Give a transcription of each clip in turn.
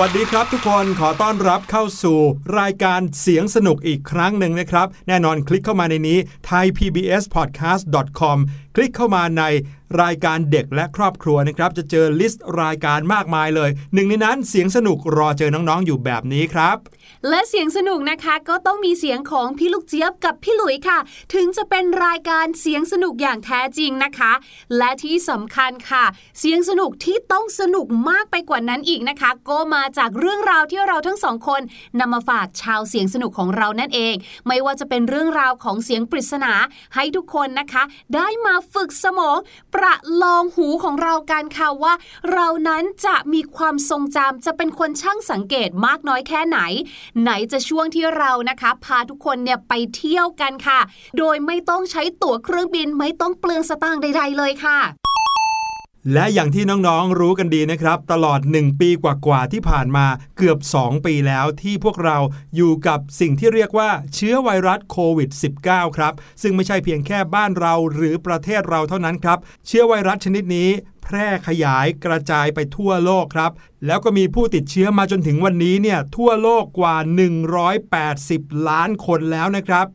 วัสดีครับทุกคนขอต้อนรับเข้าสู่รายการเสียงสนุกอีกครั้งหนึ่งนะครับ แน่นอนคลิกเข้ามาในนี้ thaipbspodcast.com คลิกเข้ามาใน รายการเด็กและครอบครัวนะครับจะเจอลิสต์รายการมากมายเลย หนึ่งในนั้นเสียงสนุกรอเจอน้องๆอยู่แบบนี้ครับ และเสียงสนุกนะคะก็ต้องมีเสียงของพี่ลูกเจี๊ยบกับพี่หลุยค่ะ ถึงจะเป็นรายการเสียงสนุกอย่างแท้จริงนะคะ และที่สำคัญค่ะ เสียงสนุกที่ต้องสนุกมากไปกว่านั้นอีกนะคะ ก็มาจากเรื่องราวที่เราทั้งสองคนนำมาฝากชาวเสียงสนุกของเรานั่นเอง ไม่ว่าจะเป็นเรื่องราวของเสียงปริศนาให้ทุกคนนะคะ ได้มาฝึกสมองประลองหูของเรากันค่ะว่า เรานั้นจะมีความทรงจำจะเป็นคนช่างสังเกตมากน้อยแค่ไหน ไหนจะช่วงที่เรานะคะ พาทุกคนเนี่ยไปเที่ยวกันค่ะ โดยไม่ต้องใช้ตั๋วเครื่องบินไม่ต้องเปลืองสตางค์ใดๆเลยค่ะ และอย่างที่น้องๆรู้กันดีนะครับ ตลอด 1 ปีกว่าๆที่ผ่านมาเกือบ 2 ปีแล้วที่พวกเราอยู่กับสิ่งที่เรียกว่าเชื้อไวรัสโควิด -19 ครับ ซึ่งไม่ใช่เพียงแค่บ้านเราหรือประเทศเราเท่านั้นครับ เชื้อไวรัสชนิดนี้แพร่ขยายกระจายไปทั่วโลกครับ แล้วก็มีผู้ติดเชื้อมาจนถึงวันนี้เนี่ยทั่วโลกกว่า 180 ล้านคนแล้วนะครับ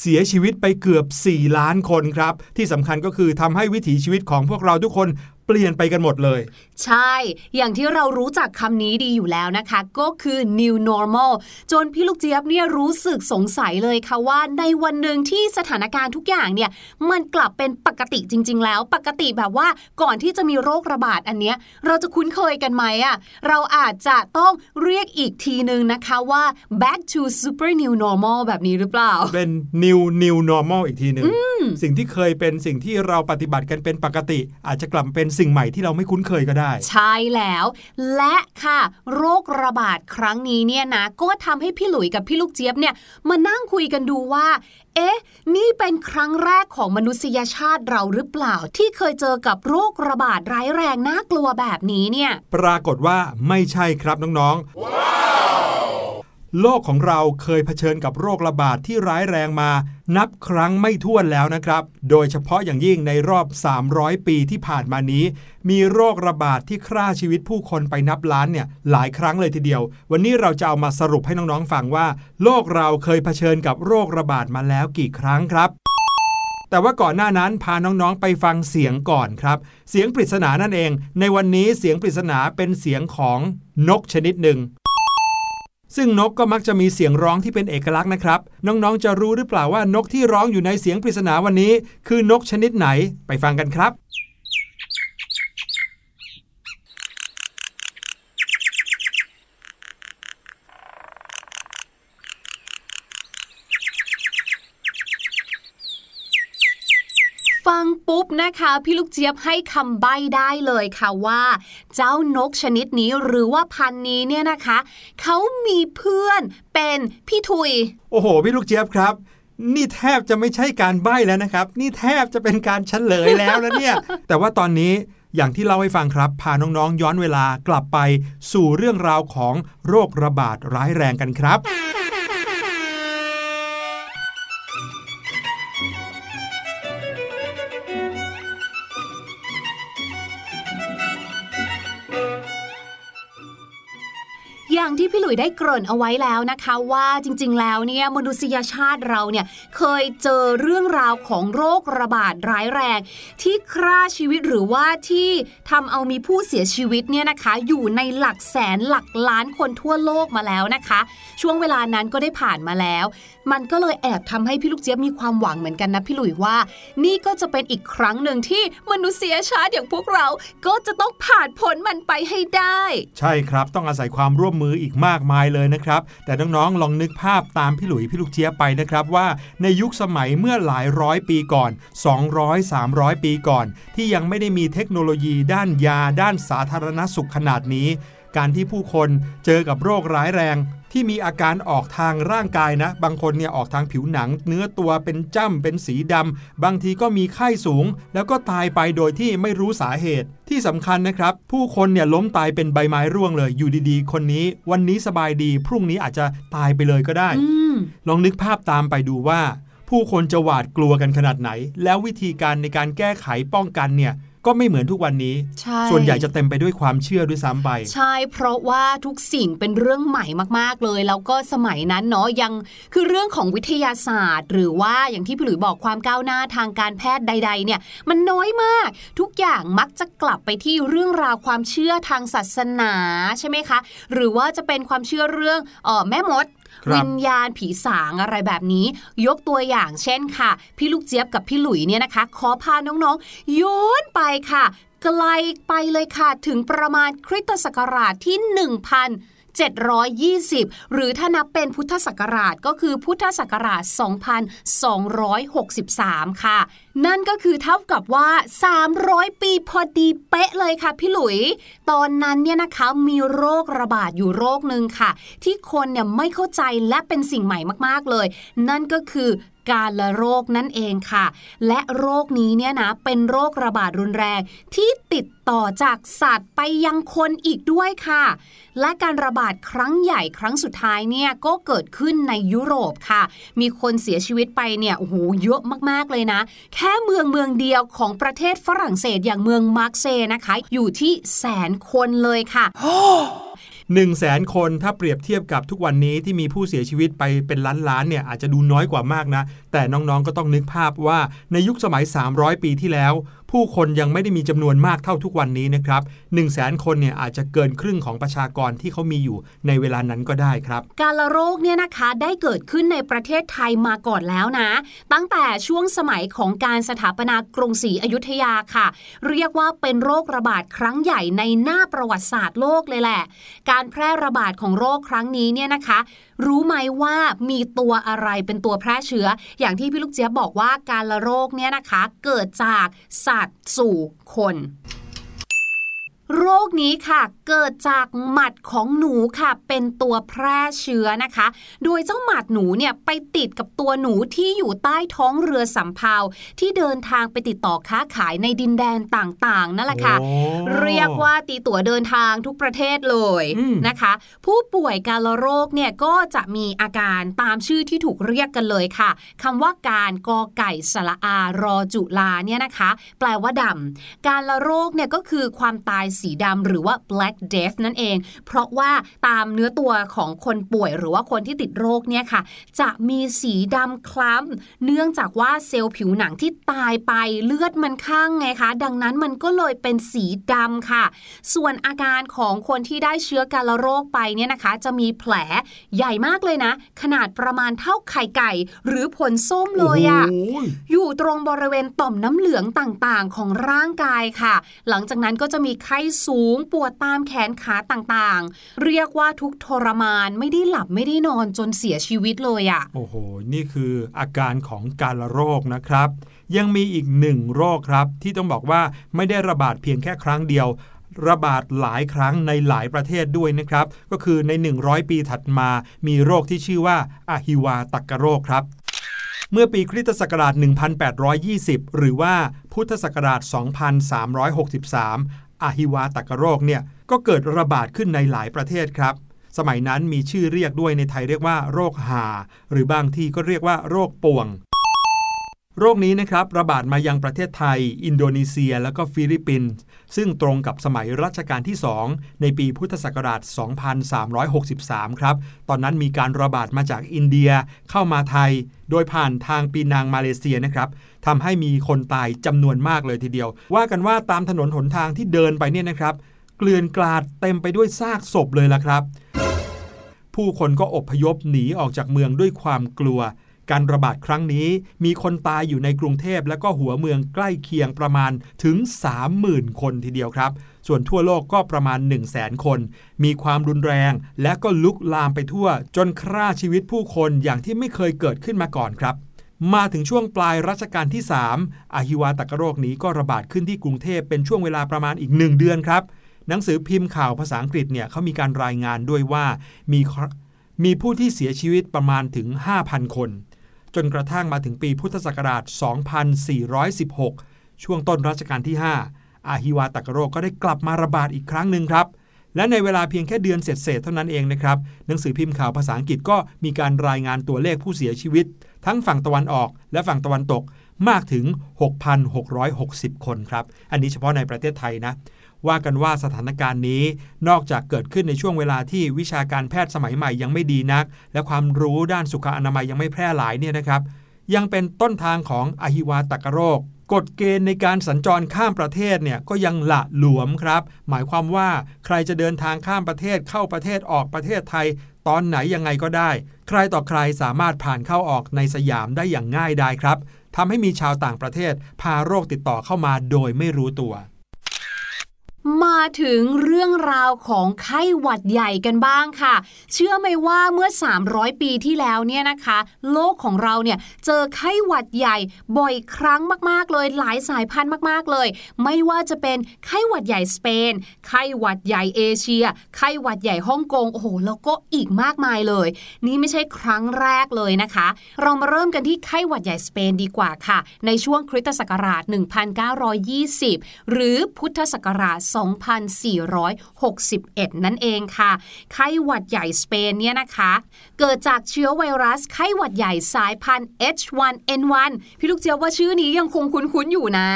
เสียชีวิตไปเกือบ 4 ล้านคนครับ ที่สำคัญก็คือทำให้วิถีชีวิตของพวกเราทุกคน เปลี่ยนไปกันหมดเลย ใช่ อย่างที่เรารู้จักคำนี้ดีอยู่แล้วนะคะ ก็คือ new normal จนพี่ลูกเจี๊ยบเนี่ยรู้สึกสงสัยเลยค่ะว่า ในวันหนึ่งที่สถานการณ์ทุกอย่างเนี่ยมันกลับเป็นปกติจริง ๆ แล้ว ปกติแบบว่าก่อนที่จะมีโรคระบาดอันเนี้ยเราจะคุ้นเคยกันไหมอะเราอาจจะต้องเรียกอีกทีนึงนะคะว่า back to super new normal แบบนี้หรือเปล่า เป็น new new normal อีกทีหนึ่งสิ่งที่เคยเป็นสิ่งที่เราปฏิบัติกันเป็นปกติ อาจจะกลับเป็นสิ่งใหม่ที่เราไม่คุ้นเคยก็ได้ ใช่แล้ว และค่ะ โรคระบาดครั้งนี้เนี่ยนะก็ทำให้พี่หลุยกับพี่ลูกเจี๊ยบเนี่ยมานั่งคุยกันดูว่าเอ๊ะ นี่เป็นครั้งแรกของมนุษยชาติเราหรือเปล่า ที่เคยเจอกับโรคระบาดร้ายแรงน่ากลัวแบบนี้เนี่ย ปรากฏว่าไม่ใช่ครับน้องๆ โลกของเราเคยเผชิญกับโรคระบาดที่ร้ายแรงมา นับครั้งไม่ถ้วนแล้วนะครับ โดยเฉพาะอย่างยิ่งในรอบ 300 ปีที่ผ่านมานี้ มีโรคระบาดที่ฆ่าชีวิตผู้คนไปนับล้านเนี่ยหลายครั้งเลยทีเดียว วันนี้เราจะเอามาสรุปให้น้องๆฟังว่า โลกเราเคยเผชิญกับโรคระบาดมาแล้วกี่ครั้งครับแต่ว่าก่อนหน้านั้นพาน้องๆไปฟังเสียงก่อนครับ เสียงปริศนานั่นเอง ในวันนี้เสียงปริศนาเป็นเสียงของนกชนิดหนึ่ง ซึ่งนกก็มักจะมีเสียงร้องที่เป็นเอกลักษณ์นะครับ น้องๆ จะรู้หรือเปล่าว่านกที่ร้องอยู่ในเสียงปริศนาวันนี้ คือนกชนิดไหนไปฟังกันครับ ฟัง ปุ๊บนะคะ พี่ลูกเจี๊ยบให้คำใบ้ได้เลยค่ะว่า เจ้านกชนิดนี้หรือว่าพันธุ์นี้เนี่ยนะคะเขามีเพื่อนเป็นพี่ทุย โอ้โห พี่ลูกเจี๊ยบครับ นี่แทบจะไม่ใช่การใบ้แล้วนะครับ นี่แทบจะเป็นการเฉลยแล้วนะเนี่ย แต่ว่าตอนนี้อย่างที่เล่าให้ฟังครับ พาน้องๆย้อนเวลากลับไปสู่เรื่องราวของโรคระบาดร้ายแรงกันครับ ที่พี่หลุยได้เกริ่นเอาไว้แล้วนะคะว่าจริง ๆ แล้วเนี่ยมนุษยชาติเราเนี่ยเคยเจอเรื่องราวของโรคระบาดร้ายแรง ที่ฆ่าชีวิตหรือว่าที่ทำเอามีผู้เสียชีวิตเนี่ยนะคะ อยู่ในหลักแสนหลักล้านคนทั่วโลกมาแล้วนะคะ ช่วงเวลานั้นก็ได้ผ่านมาแล้ว มันก็เลยแอบทำให้พี่ลูกเจี๊ยบมีความหวังเหมือนกันนะพี่หลุยว่า นี่ก็จะเป็นอีกครั้งหนึ่งที่มนุษยชาติอย่างพวกเราก็จะต้องผ่านพ้นมันไปให้ได้ ใช่ครับต้องอาศัยความร่วมมืออีกมากมายเลยนะครับ แต่น้องๆลองนึกภาพตามพี่หลุยพี่ลูกเจี๊ยบไปนะครับว่าในยุคสมัยเมื่อหลายร้อยปีก่อน 200-300 ปีก่อน ที่ยังไม่ได้มีเทคโนโลยีด้านยา ด้านสาธารณสุขขนาดนี้ การที่ผู้คนเจอกับโรคร้ายแรง ที่มีอาการออกทางร่างกายนะ บางคนเนี่ยออกทางผิวหนัง เนื้อตัวเป็นจ้ำเป็นสีดำ บางทีก็มีไข้สูง แล้วก็ตายไปโดยที่ไม่รู้สาเหตุ ที่สำคัญนะครับ ผู้คนเนี่ยล้มตายเป็นใบไม้ร่วงเลย อยู่ดีๆ คนนี้วันนี้สบายดี พรุ่งนี้อาจจะตายไปเลยก็ได้อืมลองนึกภาพตามไปดูว่า ผู้คนจะหวาดกลัวกันขนาดไหน แล้ววิธีการในการแก้ไขป้องกันเนี่ย ก็ไม่เหมือนทุกวันนี้ใช่ส่วนใหญ่จะเต็มไปด้วยความเชื่อด้วยซ้ำไป ใช่ เพราะว่าทุกสิ่งเป็นเรื่องใหม่มากๆเลย แล้วก็สมัยนั้นเนาะยังคือเรื่องของวิทยาศาสตร์ หรือว่าอย่างที่พี่หลุยบอกความก้าวหน้าทางการแพทย์ใด ๆ เนี่ย มันน้อยมาก ทุกอย่างมักจะกลับไปที่เรื่องราวความเชื่อทางศาสนาใช่ไหมคะ หรือว่าจะเป็นความเชื่อเรื่องเออแม่มดครับ วิญญาณผีสางอะไรแบบนี้ ยกตัวอย่างเช่นค่ะ พี่ลูกเจี๊ยบกับพี่หลุยเนี่ยนะคะ ขอพาน้องๆย้อนไปค่ะ ไกลไปเลยค่ะ ถึงประมาณคริสตศักราชที่ 720 หรือถ้านับเป็นพุทธศักราชก็คือพุทธศักราช 2263 ค่ะ นั่นก็คือเท่ากับว่า 300 ปีพอดีเป๊ะเลยค่ะพี่หลุย ตอนนั้นเนี่ยนะคะมีโรคระบาดอยู่โรคหนึ่งค่ะ ที่คนเนี่ยไม่เข้าใจและเป็นสิ่งใหม่มากๆเลย นั่นก็คือ การละโรคนั่นเองค่ะ และโรคนี้เนี่ยนะเป็นโรคระบาดรุนแรงที่ติดต่อจากสัตว์ไปยังคนอีกด้วยค่ะ และการระบาดครั้งใหญ่ครั้งสุดท้ายเนี่ยก็เกิดขึ้นในยุโรปค่ะ มีคนเสียชีวิตไปเนี่ยโอ้โหเยอะมากๆเลยนะ แค่เมืองเมืองเดียวของประเทศฝรั่งเศสอย่างเมืองมาร์กเซย์นะคะ อยู่ที่แสนคนเลยค่ะ 1 0 0 0 0แสนคนถ้าเปรียบเทียบกับทุกวันนี้ที่มีผู้เสียชีวิตไปเป็นล้านล้านๆเนี่ยอาจจะดูน้อยกว่ามากนะ แต่น้องๆก็ต้องนึกภาพว่าในยุคสมัย 300 ปีที่แล้ว ผู้คนยังไม่ได้มีจำนวนมากเท่าทุกวันนี้นะครับ1 0 0 0 0แสนคนเนี่ยอาจจะเกินครึ่งของประชากรที่เขามีอยู่ในเวลานั้นก็ได้ครับ การละโรคเนี่ยนะคะได้เกิดขึ้นในประเทศไทยมาก่อนแล้วนะ ตั้งแต่ช่วงสมัยของการสถาปนากรุงศรีอยุธยาค่ะ เรียกว่าเป็นโรคระบาดครั้งใหญ่ในหน้าประวัติศาสตร์โลกเลยแหละ การแพร่ระบาดของโรคครั้งนี้เนี่ยนะคะรู้ไหมว่ามีตัวอะไรเป็นตัวแพร่เชื้อ อย่างที่พี่ลูกเจี๊ยบบอกว่าการละโรคเนี่ยนะคะ เกิดจากสัตว์สู่คน โรคนี้ค่ะ เกิดจากหมัดของหนูค่ะ เป็นตัวแพร่เชื้อนะคะ โดยเจ้าหมัดหนูเนี่ยไปติดกับตัวหนูที่อยู่ใต้ท้องเรือสำเภาที่เดินทางไปติดต่อค้าขายในดินแดนต่างๆนั่นแหละค่ะโอ้เรียกว่าตีตั๋วเดินทางทุกประเทศเลยอืมนะคะ ผู้ป่วยการละโรคเนี่ยก็จะมีอาการตามชื่อที่ถูกเรียกกันเลยค่ะคำว่าการกอไก่สระอารอจุลาเนี่ยนะคะ แปลว่าดำการละโรคเนี่ยก็คือความตายสีดำหรือว่า black death นั่นเอง เพราะว่าตามเนื้อตัวของคนป่วยหรือว่าคนที่ติดโรคเนี่ยค่ะ จะมีสีดำคล้ำ เนื่องจากว่าเซลล์ผิวหนังที่ตายไปเลือดมันข้างไงคะ ดังนั้นมันก็เลยเป็นสีดำค่ะ ส่วนอาการของคนที่ได้เชื้อการละโรคไปเนี่ยนะคะ จะมีแผลใหญ่มากเลยนะ ขนาดประมาณเท่าไข่ไก่ หรือผลส้มเลยอะโอ้ยอยู่ตรงบริเวณต่อมน้ำเหลืองต่างๆ ของร่างกายค่ะ หลังจากนั้นก็จะมีไข้สูงปวดตามแขนขาต่างๆ เรียกว่าทุกทรมานไม่ได้หลับไม่ได้นอนจนเสียชีวิตเลยอะโอ้โห นี่คืออาการของการโรคนะครับ ยังมีอีกหนึ่งโรคครับ ที่ต้องบอกว่าไม่ได้ระบาดเพียงแค่ครั้งเดียวระบาดหลายครั้งในหลายประเทศด้วยนะครับ ก็คือใน 100 ปีถัดมา มีโรคที่ชื่อว่าอะฮิวาตักกะโรคครับ เมื่อปีคริสตศักราช 1820 หรือว่าพุทธศักราช 2363 อาฮิวาตกกะโรคเนี่ยก็เกิดระบาดขึ้นในหลายประเทศครับ สมัยนั้นมีชื่อเรียกด้วยในไทยเรียกว่า โรคหา หรือบางที่ก็เรียกว่าโรคป่วง โรคนี้นะครับระบาดมายังประเทศไทย อินโดนีเซีย และก็ฟิลิปปินส์ซึ่งตรงกับสมัยรัชกาลที่ 2 ในปีพุทธศักราช 2363 ครับ ตอนนั้นมีการระบาดมาจากอินเดียเข้ามาไทย โดยผ่านทางปีนังมาเลเซียนะครับทำให้มีคนตายจำนวนมากเลยทีเดียว ว่ากันว่าตามถนนหนทางที่เดินไปเนี่ยนะครับเกลื่อนกลาดเต็มไปด้วยซากศพเลยละครับ ผู้คนก็อบพยพหนีออกจากเมืองด้วยความกลัว การระบาดครั้งนี้มีคนตายอยู่ในกรุงเทพและก็หัวเมืองใกล้เคียงประมาณถึง 30,000 คนทีเดียวครับ ส่วนทั่วโลกก็ประมาณ 1 0 0 0 0แสนคน มีความรุนแรง และก็ลุกลามไปทั่ว จนฆ่าชีวิตผู้คนอย่างที่ไม่เคยเกิดขึ้นมาก่อนครับมาถึงช่วงปลายรัชกาลที่ 3อาฮิวาตกโรคนี้ก็ระบาดขึ้นที่กรุงเทพเป็นช่วงเวลาประมาณอีก 1 เดือนครับ หนังสือพิมพ์ข่าวภาษาอังกฤษเนี่ยเขามีการรายงานด้วยว่ามีมีผู้ที่เสียชีวิตประมาณถึง 5,000 คน จนกระทั่งมาถึงปีพุทธศักราช 2416 ช่วงต้นรัชกาลที่ 5 อาฮิวาตกโรคก็ได้กลับมาระบาดอีกครั้งหนึ่งครับ และในเวลาเพียงแค่เดือนเศษเท่านั้นเองนะครับ หนังสือพิมพ์ข่าวภาษาอังกฤษก็มีการรายงานตัวเลขผู้เสียชีวิต ทั้งฝั่งตะวันออกและฝั่งตะวันตกมากถึง 6,660 คนครับ อันนี้เฉพาะในประเทศไทยนะ ว่ากันว่าสถานการณ์นี้นอกจากเกิดขึ้นในช่วงเวลาที่วิชาการแพทย์สมัยใหม่ยังไม่ดีนัก และความรู้ด้านสุขอนามัยยังไม่แพร่หลายเนี่ยนะครับ ยังเป็นต้นทางของอหิวาตกโรคกฎเกณฑ์ในการสัญจรข้ามประเทศเนี่ยก็ยังละหลวมครับ หมายความว่าใครจะเดินทางข้ามประเทศเข้าประเทศออกประเทศไทย ตอนไหนยังไงก็ได้ ใครต่อใครสามารถผ่านเข้าออกในสยามได้อย่างง่ายดายครับทำให้มีชาวต่างประเทศพาโรคติดต่อเข้ามาโดยไม่รู้ตัว มาถึงเรื่องราวของไข้หวัดใหญ่กันบ้างค่ะ เชื่อไหมว่าเมื่อ 300 ปีที่แล้วเนี่ยนะคะ โลกของเราเนี่ยเจอไข้หวัดใหญ่บ่อยครั้งมากๆเลย หลายสายพันธุ์มากๆเลย ไม่ว่าจะเป็นไข้หวัดใหญ่สเปน ไข้หวัดใหญ่เอเชีย ไข้หวัดใหญ่ฮ่องกง โอ้โห แล้วก็อีกมากมายเลย นี่ไม่ใช่ครั้งแรกเลยนะคะ เรามาเริ่มกันที่ไข้หวัดใหญ่สเปนดีกว่าค่ะ ในช่วงคริสตศักราช 1920 หรือพุทธศักราช2461 นั่นเองค่ะ ไข้หวัดใหญ่สเปนเนี่ยนะคะ เกิดจากเชื้อไวรัสไข้หวัดใหญ่สายพันธุ์ H1N1 พี่ลูกเจียวว่าชื่อนี้ยังคงคุ้นๆอยู่นะ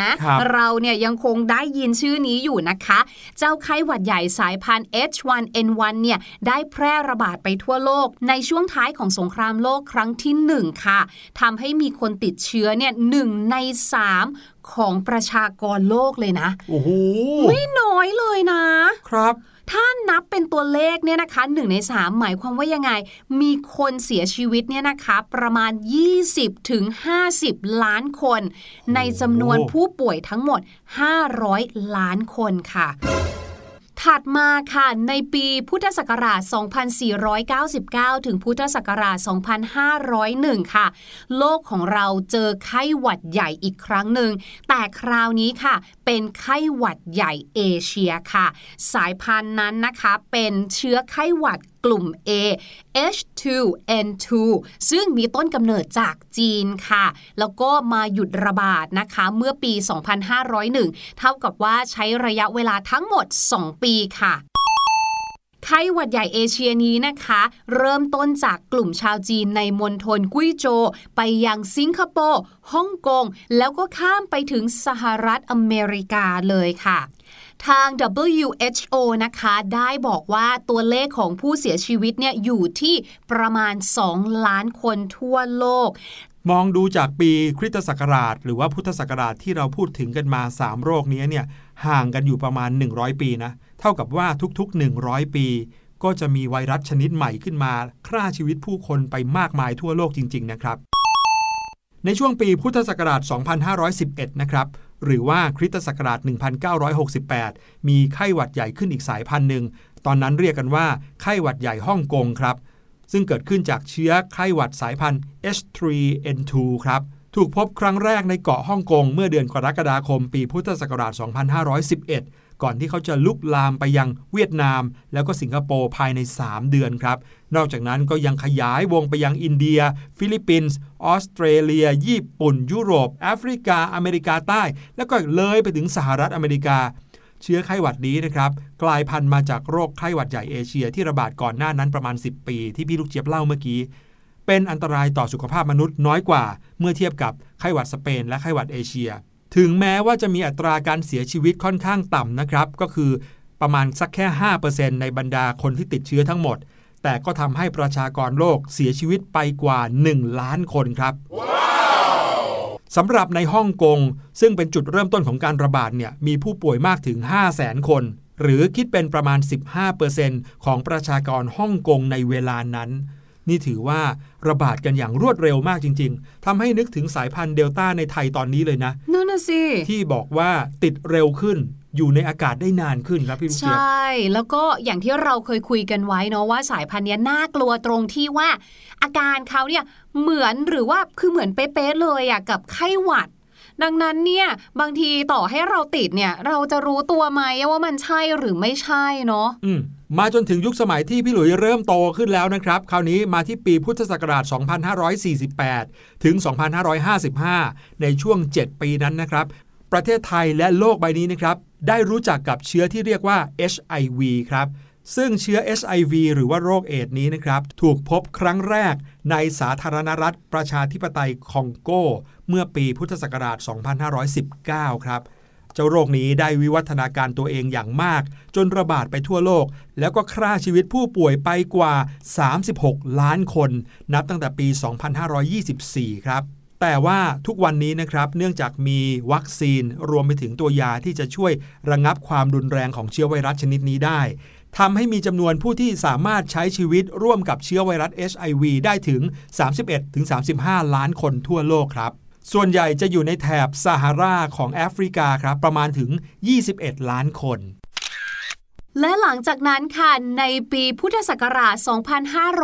เราเนี่ยยังคงได้ยินชื่อนี้อยู่นะคะ เจ้าไข้หวัดใหญ่สายพันธุ์ H1N1 เนี่ยได้แพร่ระบาดไปทั่วโลก ในช่วงท้ายของสงครามโลกครั้งที่ 1 ค่ะทำให้มีคนติดเชื้อเนี่ยหใน 3 ของประชากรโลกเลยนะโอ้โหไม่น้อยเลยนะ ครับถ้านับเป็นตัวเลขเนี่ยนะคะหนึ่งในสามหมายความว่ายังไง มีคนเสียชีวิตเนี่ยนะคะ ประมาณ 20ถึง50 ล้านคน ในจำนวนผู้ป่วยทั้งหมด 500 ล้านคนค่ะ ถัดมาค่ะในปีพุทธศักราช 2499 ถึงพุทธศักราช 2501 ค่ะ โลกของเราเจอไข้หวัดใหญ่อีกครั้งหนึ่ง แต่คราวนี้ค่ะ เป็นไข้หวัดใหญ่เอเชียค่ะ สายพันธุ์นั้นนะคะ เป็นเชื้อไข้หวัดกลุ่ม A H2N2 ซึ่งมีต้นกำเนิดจากจีนค่ะ แล้วก็มาหยุดระบาดนะคะเมื่อปี 2501 เท่ากับว่าใช้ระยะเวลาทั้งหมด 2 ปีค่ะไข้หวัดใหญ่เอเชียนี้นะคะ เริ่มต้นจากกลุ่มชาวจีนในมณฑลกุ้ยโจ ไปยังสิงคโปร์ฮ่องกง แล้วก็ข้ามไปถึงสหรัฐอเมริกาเลยค่ะ ทาง WHO นะคะ ได้บอกว่าตัวเลขของผู้เสียชีวิตเนี่ยอยู่ที่ประมาณ 2 ล้านคนทั่วโลกมองดูจากปีคริสตศักราช หรือว่าพุทธศักราชที่เราพูดถึงกันมา 3 โรคนี้เนี่ยห่างกันอยู่ประมาณ 100 ปีนะเท่ากับว่าทุกๆ 100 ปี ก็จะมีไวรัสชนิดใหม่ขึ้นมาฆ่าชีวิตผู้คนไปมากมายทั่วโลกจริง ๆ นะครับ ในช่วงปีพุทธศักราช 2511 นะครับ หรือว่าคริสตศักราช 1968 มีไข้หวัดใหญ่ขึ้นอีกสายพันธุ์หนึ่ง ตอนนั้นเรียกกันว่าไข้หวัดใหญ่ฮ่องกงครับ ซึ่งเกิดขึ้นจากเชื้อไข้หวัดสายพันธุ์ H3N2 ครับ ถูกพบครั้งแรกในเกาะฮ่องกงเมื่อเดือนกรกฎาคมปีพุทธศักราช 2511 ก่อนที่เขาจะลุกลามไปยังเวียดนาม แล้วก็สิงคโปร์ภายใน 3 เดือนครับ นอกจากนั้นก็ยังขยายวงไปยังอินเดีย ฟิลิปปินส์ออสเตรเลีย ญี่ปุ่น ยุโรป แอฟริกา อเมริกาใต้ แล้วก็เลยไปถึงสหรัฐอเมริกาเชื้อไข้หวัดนี้นะครับกลายพันธุ์มาจากโรคไข้หวัดใหญ่เอเชียที่ระบาดก่อนหน้านั้นประมาณ 10 ปี ที่พี่ลูกเจี๊ยบเล่าเมื่อกี้ เป็นอันตรายต่อสุขภาพมนุษย์น้อยกว่า เมื่อเทียบกับไข้หวัดสเปนและไข้หวัดเอเชีย ถึงแม้ว่าจะมีอัตราการเสียชีวิตค่อนข้างต่ำนะครับ ก็คือประมาณสักแค่ 5%ในบรรดาคนที่ติดเชื้อทั้งหมด แต่ก็ทำให้ประชากรโลกเสียชีวิตไปกว่า 1 ล้านคนครับ wow! สำหรับในฮ่องกง ซึ่งเป็นจุดเริ่มต้นของการระบาดเนี่ยมีผู้ป่วยมากถึง 5 0 0แสนคน หรือคิดเป็นประมาณ 15%ของประชากรฮ่องกงในเวลานั้น นี่ถือว่าระบาดกันอย่างรวดเร็วมากจริง ๆทำให้นึกถึงสายพันธุ์เดลต้าในไทยตอนนี้เลยนะนั่นน่ะสิที่บอกว่าติดเร็วขึ้นอยู่ในอากาศได้นานขึ้นครับพี่ลูกเจี๊ยบใช่ แล้วก็อย่างที่เราเคยคุยกันไว้เนาะว่าสายพันธุ์นี้น่ากลัวตรงที่ว่า อาการเขาเนี่ยเหมือนหรือว่าคือเหมือนเป๊ะเลยอะกับไข้หวัด ดังนั้นเนี่ยบางทีต่อให้เราติดเนี่ย เราจะรู้ตัวไหมว่ามันใช่หรือไม่ใช่เนาะมมาจนถึงยุคสมัยที่พี่หลุยเริ่มโตขึ้นแล้วนะครับ คราวนี้มาที่ปีพุทธศักราช 2548 ถึง 2555 ในช่วง 7 ปีนั้นนะครับ ประเทศไทยและโลกใบนี้นะครับ ได้รู้จักกับเชื้อที่เรียกว่า HIV ครับ ซึ่งเชื้อ HIV หรือว่าโรคเอดส์นี้นะครับ ถูกพบครั้งแรกในสาธารณรัฐประชาธิปไตยคองโก เมื่อปีพุทธศักราช 2519 ครับ เจ้าโรคนี้ได้วิวัฒนาการตัวเองอย่างมาก จนระบาดไปทั่วโลก แล้วก็ฆ่าชีวิตผู้ป่วยไปกว่า 36 ล้านคน นับตั้งแต่ปี 2524 ครับแต่ว่าทุกวันนี้นะครับเนื่องจากมีวัคซีนรวมไปถึงตัวยาที่จะช่วยระงับความรุนแรงของเชื้อไวรัสชนิดนี้ได้ ทำให้มีจำนวนผู้ที่สามารถใช้ชีวิตร่วมกับเชื้อไวรัส HIV ได้ถึง 31-35 ล้านคนทั่วโลกครับ ส่วนใหญ่จะอยู่ในแถบซาฮาราของแอฟริกาครับประมาณถึง 21 ล้านคน และหลังจากนั้นค่ะในปีพุทธศักราช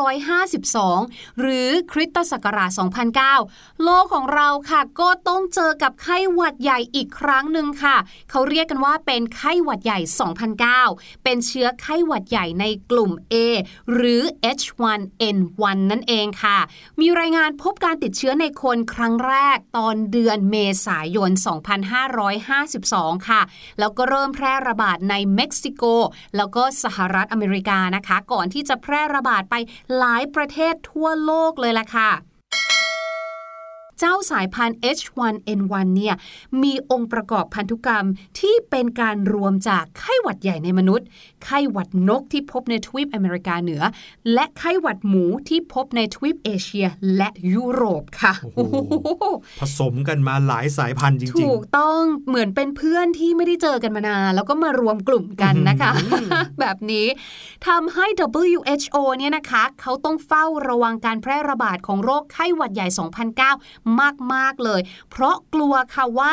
2552 หรือคริสตศักราช 2009 โลกของเราค่ะก็ต้องเจอกับไข้หวัดใหญ่อีกครั้งหนึ่งค่ะ เขาเรียกกันว่าเป็นไข้หวัดใหญ่ 2009 เป็นเชื้อไข้หวัดใหญ่ในกลุ่ม A หรือ H1N1 นั่นเองค่ะ มีรายงานพบการติดเชื้อในคนครั้งแรกตอนเดือนเมษายน 2552 ค่ะ แล้วก็เริ่มแพร่ระบาดในเม็กซิโกแล้วก็สหรัฐอเมริกานะคะ ก่อนที่จะแพร่ระบาดไปหลายประเทศทั่วโลกเลยล่ะค่ะ เจ้าสายพันธุ์ H1N1 เนี่ยมีองค์ประกอบพันธุกรรมที่เป็นการรวมจากไข้หวัดใหญ่ในมนุษย์ ไข้หวัดนกที่พบในทวีปอเมริกาเหนือ และไข้หวัดหมูที่พบในทวีปเอเชียและยุโรปค่ะผสมกันมาหลายสายพันธุ์จริงๆ ถูกต้องเหมือนเป็นเพื่อนที่ไม่ได้เจอกันมานานแล้วก็มารวมกลุ่มกันนะคะ แบบนี้ทำให้ WHO เนี่ยนะคะ เขาต้องเฝ้าระวังการแพร่ระบาดของโรคไข้หวัดใหญ่ 2009มาก ๆ เลย เพราะกลัวค่ะว่า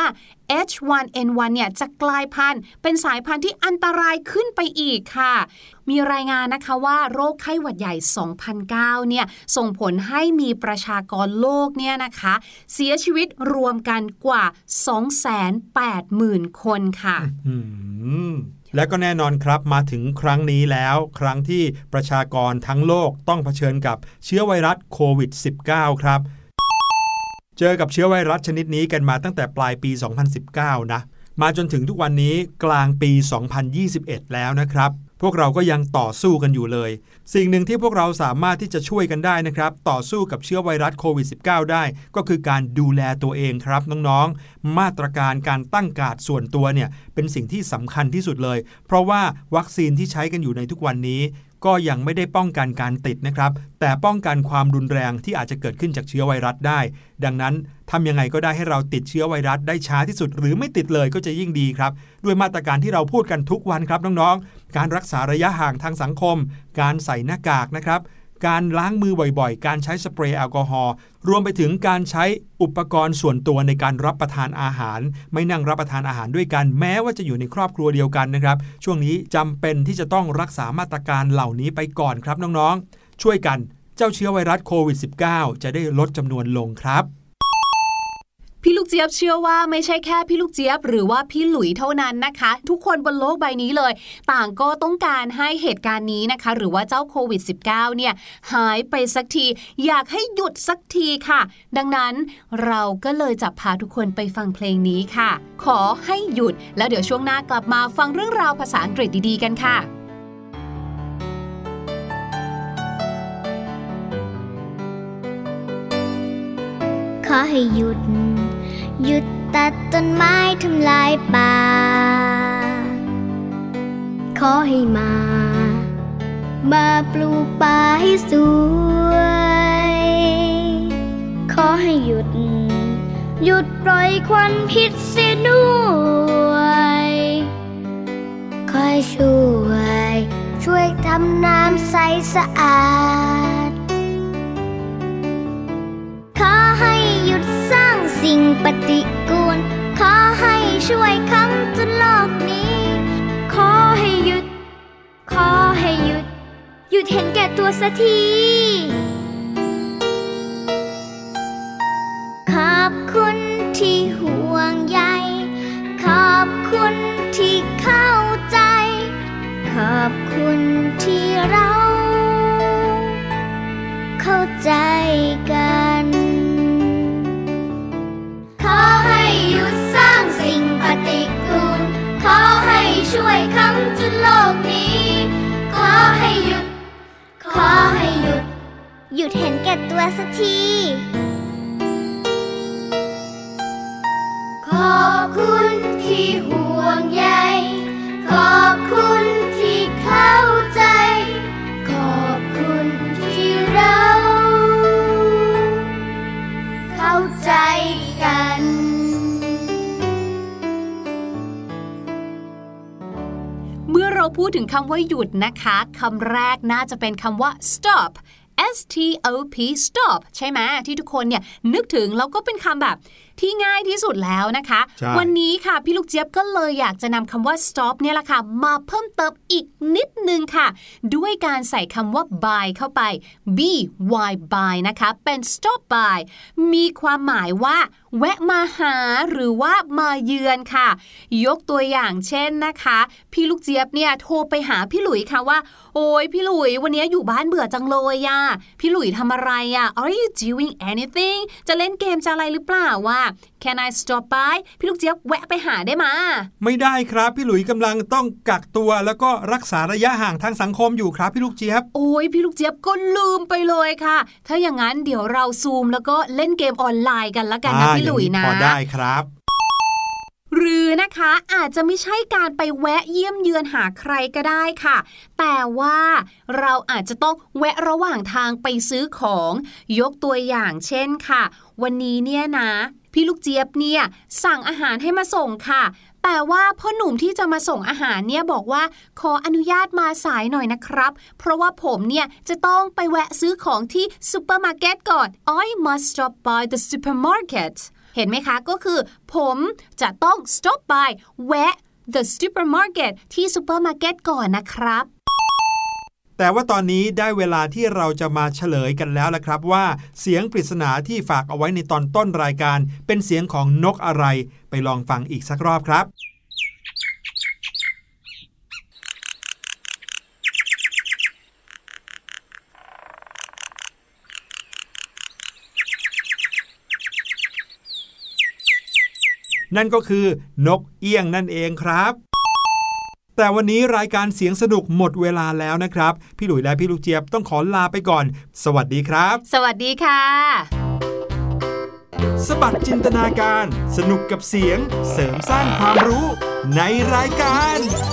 H1N1 เนี่ยจะกลายพันธุ์ เป็นสายพันธุ์ที่อันตรายขึ้นไปอีกค่ะ มีรายงานนะคะว่าโรคไข้หวัดใหญ่ 2009 เนี่ย ส่งผลให้มีประชากรโลกเนี่ยนะคะ เสียชีวิตรวมกันกว่า 280,000 คนค่ะและก็แน่นอนครับมาถึงครั้งนี้แล้ว ครั้งที่ประชากรทั้งโลกต้องเผชิญกับเชื้อไวรัสโควิด -19 ครับ เจอกับเชื้อไวรัสชนิดนี้กันมาตั้งแต่ปลายปี 2019 นะ มาจนถึงทุกวันนี้กลางปี 2021 แล้วนะครับ พวกเราก็ยังต่อสู้กันอยู่เลย สิ่งหนึ่งที่พวกเราสามารถที่จะช่วยกันได้นะครับ ต่อสู้กับเชื้อไวรัสโควิด -19 ได้ ก็คือการดูแลตัวเองครับน้องๆ มาตรการการตั้งกาดส่วนตัวเนี่ยเป็นสิ่งที่สำคัญที่สุดเลย เพราะว่าวัคซีนที่ใช้กันอยู่ในทุกวันนี้ ก็ยังไม่ได้ป้องกันการติดนะครับ แต่ป้องกันความรุนแรงที่อาจจะเกิดขึ้นจากเชื้อไวรัสได้ ดังนั้นทำยังไงก็ได้ให้เราติดเชื้อไวรัสได้ช้าที่สุด หรือไม่ติดเลยก็จะยิ่งดีครับ ด้วยมาตรการที่เราพูดกันทุกวันครับน้องๆ การรักษาระยะห่างทางสังคม การใส่หน้ากากนะครับ การล้างมือบ่อยๆ การใช้สเปรย์แอลกอฮอล์รวมไปถึงการใช้อุปกรณ์ส่วนตัวในการรับประทานอาหาร ไม่นั่งรับประทานอาหารด้วยกัน แม้ว่าจะอยู่ในครอบครัวเดียวกันนะครับ ช่วงนี้จำเป็นที่จะต้องรักษามาตรการเหล่านี้ไปก่อนครับน้องๆ ช่วยกันเจ้าเชื้อไวรัสโควิด -19 จะได้ลดจำนวนลงครับ พี่ลูกเจี๊ยบเชื่อว่าไม่ใช่แค่พี่ลูกเจี๊ยบหรือว่าพี่หลุยเท่านั้นนะคะ ทุกคนบนโลกใบนี้เลย ต่างก็ต้องการให้เหตุการณ์นี้นะคะ หรือว่าเจ้าโควิด -19 เนี่ยหายไปสักที อยากให้หยุดสักทีค่ะ ดังนั้นเราก็เลยจะพาทุกคนไปฟังเพลงนี้ค่ะ ขอให้หยุดแล้วเดี๋ยวช่วงหน้ากลับมาฟังเรื่องราวภาษาอังกฤษดีๆ กันค่ะขอให้หยุด หยุดตัดต้นไม้ทำลายป่า ขอให้มา มาปลูกป่าให้สวย ขอให้หยุด หยุดปล่อยควันพิษเสียด้วยคอยช่วย ช่วยทำน้ำใสสะอาดสิ่ง ช่วยคำจนโลกนี้ ขอให้หยุด ขอให้หยุด หยุดเห็นแก่ตัวสักที ขอบคุณที่ห่วงใย ขอบคุณที่เข้าใจ ขอบคุณที่เรา เข้าใจ ช่วยคำจุดโลกนี้ ขอให้หยุด ขอให้หยุด หยุดเห็นแก่ตัวสักที ถึงคำว่าหยุดนะคะคำแรกน่าจะเป็นคำว่า stop S T O P stop ใช่ไหมที่ทุกคนเนี่ยนึกถึงแล้วก็เป็นคำแบบที่ง่ายที่สุดแล้วนะคะใช่วันนี้ค่ะพี่ลูกเจี๊ยบก็เลยอยากจะนำคำว่า stop เนี่ยแหละค่ะ มาเพิ่มเติมอีกนิดนึงค่ะ ด้วยการใส่คำว่า by เข้าไป b y by นะคะ เป็น stop by มีความหมายว่า แวะมาหาหรือว่ามาเยือนค่ะ ยกตัวอย่างเช่นนะคะ พี่ลูกเจี๊ยบเนี่ยโทรไปหาพี่หลุยค่ะว่า โอ้ยพี่หลุยวันนี้อยู่บ้านเบื่อจังเลยอะพี่หลุยทำอะไรอะ Are you doing anything จะเล่นเกมจะอะไรหรือเปล่าวะ Can I stop by พี่ลูกเจี๊ยบแวะไปหาได้มา ไม่ได้ครับ พี่หลุยกำลังต้องกักตัวแล้วก็รักษาระยะห่างทางสังคมอยู่ครับพี่ลูกเจี๊ยบ โอ้ยพี่ลูกเจี๊ยบก็ลืมไปเลยค่ะ ถ้าอย่างนั้นเดี๋ยวเราซูมแล้วก็เล่นเกมออนไลน์กันละกันนะอ่าพี่หลุยางนะพอได้ครับหรือนะคะอาจจะไม่ใช่การไปแวะเยี่ยมเยือนหาใครก็ได้ค่ะ แต่ว่าเราอาจจะต้องแวะระหว่างทางไปซื้อของ ยกตัวอย่างเช่นค่ะวันนี้เนี่ยนะ พี่ลูกเจี๊ยบเนี่ยสั่งอาหารให้มาส่งค่ะ แต่ว่าพ่อหนุ่มที่จะมาส่งอาหารเนี่ยบอกว่าขออนุญาตมาสายหน่อยนะครับ เพราะว่าผมเนี่ยจะต้องไปแวะซื้อของที่ซูเปอร์มาร์เก็ตก่อน I must stop by the supermarket เห็นไหมคะก็คือ ผมจะต้อง stop by แวะ the supermarket ที่ซูเปอร์มาร์เก็ตก่อนนะครับ แต่ว่าตอนนี้ได้เวลาที่เราจะมาเฉลยกันแล้วละครับว่า เสียงปริศนาที่ฝากเอาไว้ในตอนต้นรายการ เป็นเสียงของนกอะไร ไปลองฟังอีกสักรอบครับนั่นก็คือนกเอี้ยงนั่นเองครับ แต่วันนี้รายการเสียงสนุกหมดเวลาแล้วนะครับ พี่หลุยและพี่ลูกเจี๊ยบต้องขอลาไปก่อน สวัสดีครับ สวัสดีค่ะ สบัดจินตนาการ สนุกกับเสียง เสริมสร้างความรู้ในรายการเสียงสนุก